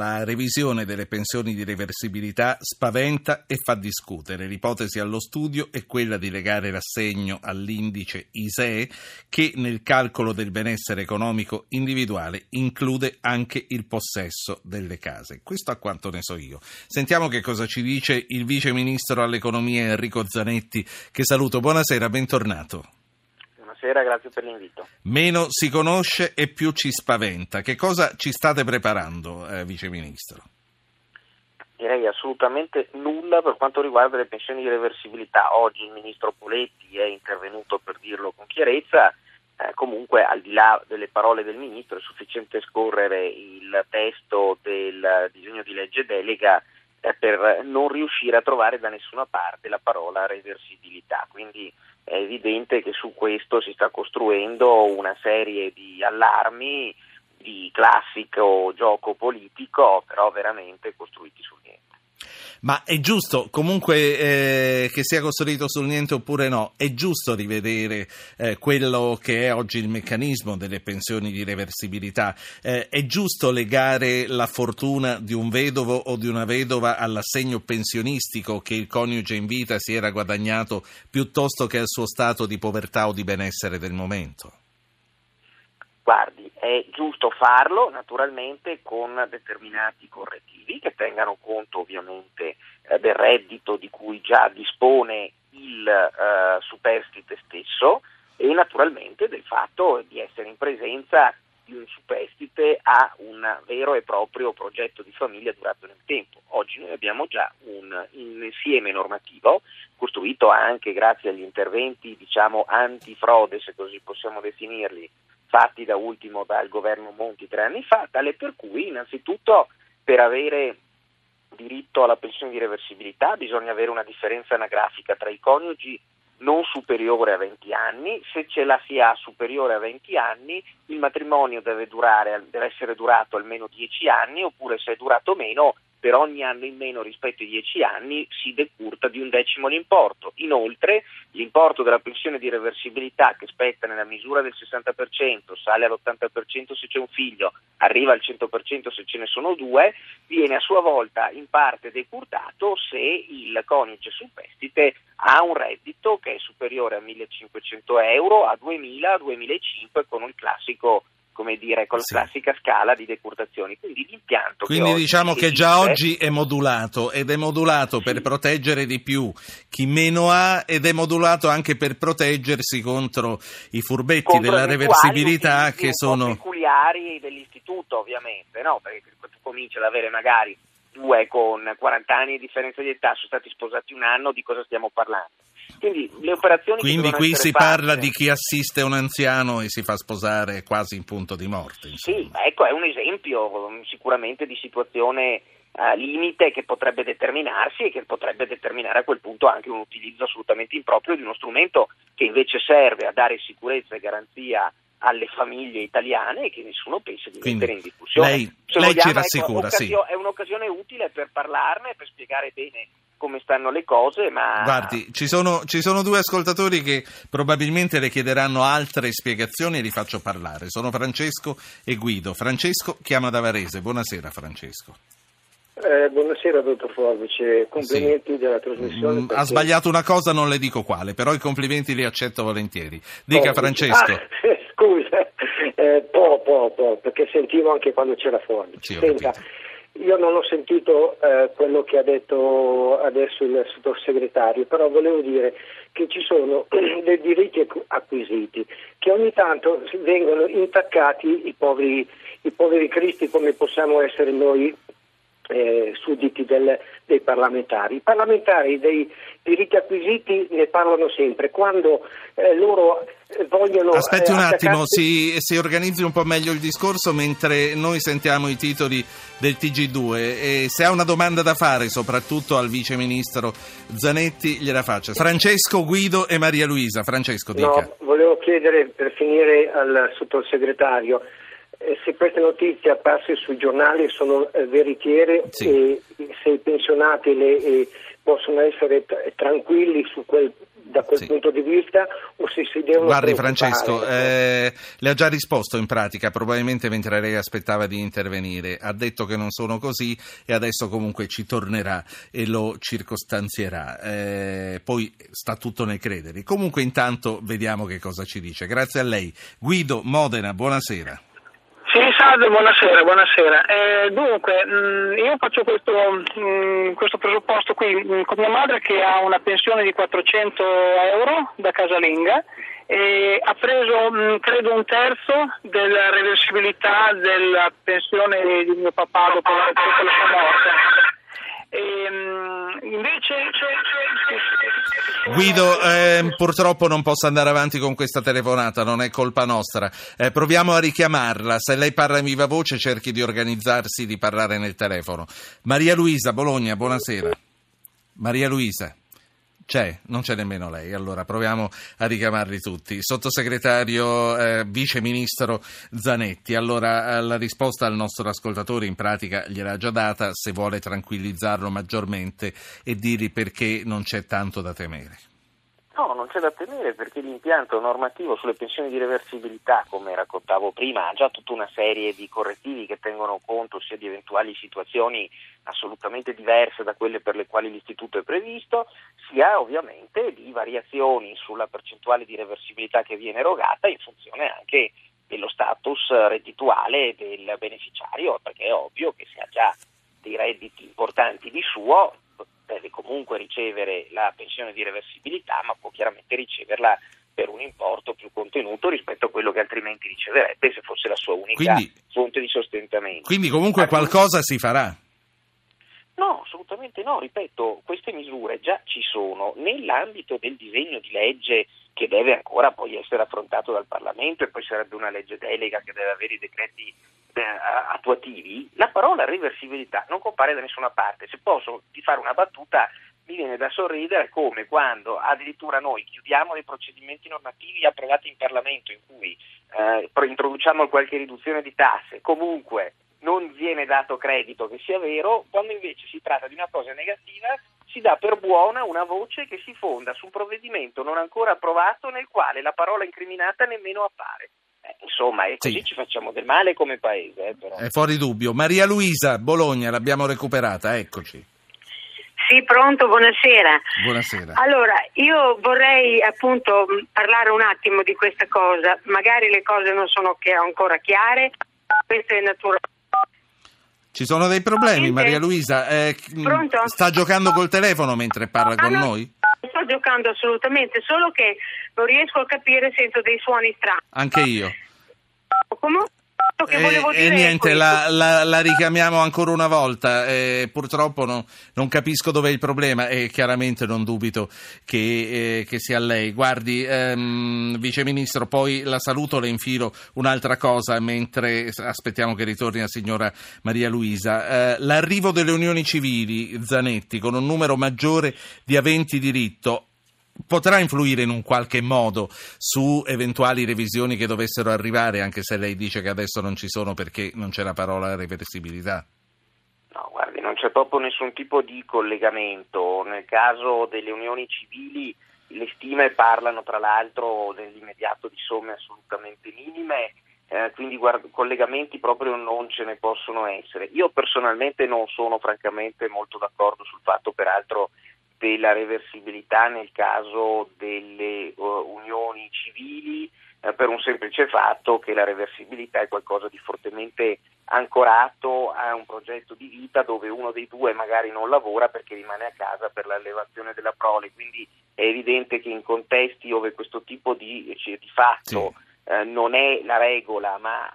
La revisione delle pensioni di reversibilità spaventa e fa discutere. L'ipotesi allo studio è quella di legare l'assegno all'indice ISEE che nel calcolo del benessere economico individuale include anche il possesso delle case. Questo a quanto ne so io. Sentiamo che cosa ci dice il vice ministro all'economia Enrico Zanetti, che saluto. Buonasera, bentornato. Buonasera, grazie per l'invito. Meno si conosce e più ci spaventa. Che cosa ci state preparando, eh, Vice Ministro? Direi assolutamente nulla per quanto riguarda le pensioni di reversibilità. Oggi il Ministro Poletti è intervenuto per dirlo con chiarezza. Eh, comunque, al di là delle parole del Ministro, è sufficiente scorrere il testo del disegno di legge delega per non riuscire a trovare da nessuna parte la parola reversibilità. Quindi è evidente che su questo si sta costruendo una serie di allarmi di classico gioco politico, però veramente costruiti sul. Ma è giusto, comunque eh, che sia costruito sul niente oppure no, è giusto rivedere eh, quello che è oggi il meccanismo delle pensioni di reversibilità, eh, è giusto legare la fortuna di un vedovo o di una vedova all'assegno pensionistico che il coniuge in vita si era guadagnato piuttosto che al suo stato di povertà o di benessere del momento? Guardi, è giusto farlo naturalmente con determinati correttivi che tengano conto ovviamente eh, del reddito di cui già dispone il eh, superstite stesso e naturalmente del fatto di essere in presenza di un superstite a un vero e proprio progetto di famiglia durato nel tempo. Oggi noi abbiamo già un, insieme normativo costruito anche grazie agli interventi diciamo antifrode, se così possiamo definirli, fatti da ultimo dal governo Monti tre anni fa, tale per cui innanzitutto per avere diritto alla pensione di reversibilità bisogna avere una differenza anagrafica tra i coniugi non superiore a 20 anni, se ce la si ha superiore a 20 anni il matrimonio deve, durare, deve essere durato almeno 10 anni oppure se è durato meno per ogni anno in meno rispetto ai 10 anni si decurta di un decimo l'importo. Inoltre l'importo della pensione di reversibilità che spetta nella misura del 60%, sale all'80% se c'è un figlio, arriva al 100% se ce ne sono due, viene a sua volta in parte decurtato se il coniuge superstite ha un reddito che è superiore a 1500 euro, a 2000, a 2005 con il classico come dire, con la sì. classica scala di decurtazioni. Quindi l'impianto Quindi che diciamo che già oggi è modulato ed è modulato sì. per proteggere di più chi meno ha ed è modulato anche per proteggersi contro i furbetti contro della reversibilità che sono peculiari dell'istituto, ovviamente, no? Perché tu cominci ad avere magari due con 40 anni di differenza di età, sono stati sposati un anno, di cosa stiamo parlando? Quindi le operazioni Quindi qui si fatte... parla di chi assiste un anziano e si fa sposare quasi in punto di morte. Insomma. Sì, ecco, è un esempio sicuramente di situazione uh, limite che potrebbe determinarsi e che potrebbe determinare a quel punto anche un utilizzo assolutamente improprio di uno strumento che invece serve a dare sicurezza e garanzia alle famiglie italiane e che nessuno pensa di Quindi, mettere in discussione. Lei, lei vogliamo, ci rassicura, ecco, sì. È un'occasione utile per parlarne, per spiegare bene come stanno le cose, ma... Guardi, ci sono, ci sono, due ascoltatori che probabilmente le chiederanno altre spiegazioni e li faccio parlare. Sono Francesco e Guido. Francesco chiama da Varese. Buonasera Francesco. Eh, buonasera dottor Forbice, complimenti sì. della trasmissione. Mm, perché... Ha sbagliato una cosa, non le dico quale, però i complimenti li accetto volentieri. Dica Forbice. Francesco. Ah, scusa, eh, po', po', po', perché sentivo anche quando c'era Forbice. Sì, Senta, io non ho sentito eh, quello che ha detto adesso il sottosegretario, però volevo dire che ci sono dei diritti acquisiti che ogni tanto vengono intaccati i poveri, i poveri cristi come possiamo essere noi eh, sudditi del, dei parlamentari. I parlamentari dei diritti acquisiti ne parlano sempre, quando eh, loro eh, vogliono... Aspetti un eh, attimo, si, si, organizzi un po' meglio il discorso mentre noi sentiamo i titoli del TG2 e se ha una domanda da fare soprattutto al Vice Ministro Zanetti gliela faccia. Francesco, Guido e Maria Luisa. Francesco, dica. No, volevo chiedere per finire al sottosegretario se queste notizie apparse sui giornali sono eh, veritiere sì. e se i pensionati le, eh, possono essere tranquilli su quel da quel sì. punto di vista o se si devono Guardi Francesco, eh, le ha già risposto in pratica, probabilmente mentre lei aspettava di intervenire. Ha detto che non sono così e adesso comunque ci tornerà e lo circostanzierà. Eh, poi sta tutto nel credere. Comunque intanto vediamo che cosa ci dice. Grazie a lei. Guido Modena, buonasera. Salve, buonasera, buonasera. Eh, dunque, mh, mm, io faccio questo, mh, mm, questo presupposto qui mh, mm, con mia madre che ha una pensione di 400 euro da casalinga e ha preso, credo, un terzo della reversibilità della pensione di mio papà dopo la, dopo la sua morte. E, invece Guido, eh, purtroppo non posso andare avanti con questa telefonata, non è colpa nostra. Eh, proviamo a richiamarla. Se lei parla in viva voce, cerchi di organizzarsi di parlare nel telefono. Maria Luisa, Bologna, buonasera. Maria Luisa. C'è, non c'è nemmeno lei. Allora proviamo a richiamarli tutti. Sottosegretario, eh, vice ministro Zanetti. Allora eh, la risposta al nostro ascoltatore in pratica gliel'ha già data, se vuole tranquillizzarlo maggiormente e dirgli perché non c'è tanto da temere. No, non c'è da temere perché l'impianto normativo sulle pensioni di reversibilità, come raccontavo prima, ha già tutta una serie di correttivi che tengono conto sia di eventuali situazioni assolutamente diverse da quelle per le quali l'istituto è previsto, sia ovviamente di variazioni sulla percentuale di reversibilità che viene erogata in funzione anche dello status reddituale del beneficiario, perché è ovvio che se ha già dei redditi importanti di suo, deve comunque ricevere la pensione di reversibilità, ma può chiaramente riceverla per un importo più contenuto rispetto a quello che altrimenti riceverebbe se fosse la sua unica quindi, fonte di sostentamento. Quindi comunque qualcosa si farà. No, assolutamente no, ripeto, queste misure già ci sono nell'ambito del disegno di legge che deve ancora poi essere affrontato dal Parlamento e poi sarebbe una legge delega che deve avere i decreti eh, attuativi, la parola reversibilità non compare da nessuna parte. Se posso ti fare una battuta, mi viene da sorridere come quando addirittura noi chiudiamo dei procedimenti normativi approvati in Parlamento in cui eh, introduciamo qualche riduzione di tasse, comunque non viene dato credito che sia vero, quando invece si tratta di una cosa negativa si dà per buona una voce che si fonda su un provvedimento non ancora approvato nel quale la parola incriminata nemmeno appare. Eh, insomma, e così sì. ci facciamo del male come paese. Eh, È fuori dubbio. Maria Luisa, Bologna, l'abbiamo recuperata, eccoci. Sì, pronto, buonasera. Buonasera. Allora, io vorrei appunto parlare un attimo di questa cosa. Magari le cose non sono ancora chiare, questo è naturale. Ci sono dei problemi, Maria Luisa. Eh, Pronto? Sta giocando col telefono mentre parla ah, con no, noi? sto giocando assolutamente, solo che non riesco a capire, sento dei suoni strani. Anche io. Come? E, e, niente, la, la, la, richiamiamo ancora una volta. Eh, purtroppo no, non capisco dov'è il problema e chiaramente non dubito che, eh, che sia lei. Guardi, ehm, Vice Ministro, poi la saluto, le infilo un'altra cosa mentre aspettiamo che ritorni la signora Maria Luisa. Eh, l'arrivo delle unioni civili, Zanetti, con un numero maggiore di aventi diritto, potrà influire in un qualche modo su eventuali revisioni che dovessero arrivare, anche se lei dice che adesso non ci sono perché non c'è la parola reversibilità? No, guardi, non c'è proprio nessun tipo di collegamento. Nel caso delle unioni civili le stime parlano tra l'altro nell'immediato di somme assolutamente minime, eh, quindi guarda, collegamenti proprio non ce ne possono essere. Io personalmente non sono francamente molto d'accordo sul fatto, peraltro, della reversibilità nel caso delle uh, unioni civili uh, per un semplice fatto che la reversibilità è qualcosa di fortemente ancorato a un progetto di vita dove uno dei due magari non lavora perché rimane a casa per l'allevazione della prole, quindi è evidente che in contesti dove questo tipo di, cioè, di fatto sì. uh, non è la regola ma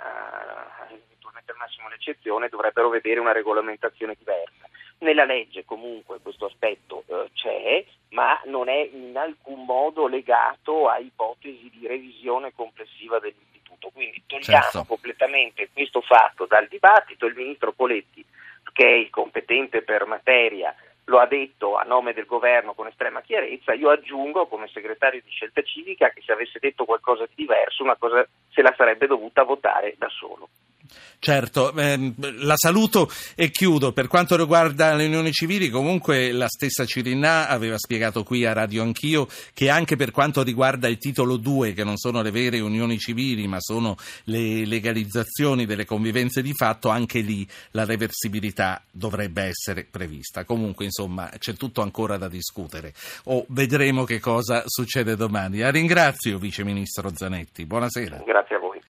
eventualmente al massimo l'eccezione dovrebbero vedere una regolamentazione diversa. Nella legge comunque questo aspetto eh, c'è, ma non è in alcun modo legato a ipotesi di revisione complessiva dell'istituto. Quindi togliamo certo. completamente questo fatto dal dibattito. Il ministro Poletti, che è il competente per materia, lo ha detto a nome del governo con estrema chiarezza, io aggiungo come segretario di scelta civica che se avesse detto qualcosa di diverso una cosa se la sarebbe dovuta votare da solo. Certo, ehm, la saluto e chiudo. Per quanto riguarda le unioni civili, comunque la stessa Cirinà aveva spiegato qui a Radio Anch'io che anche per quanto riguarda il titolo 2, che non sono le vere unioni civili, ma sono le legalizzazioni delle convivenze di fatto, anche lì la reversibilità dovrebbe essere prevista. Comunque, insomma, c'è tutto ancora da discutere. O vedremo che cosa succede domani. La ringrazio, Vice Ministro Zanetti. Buonasera. Grazie a voi.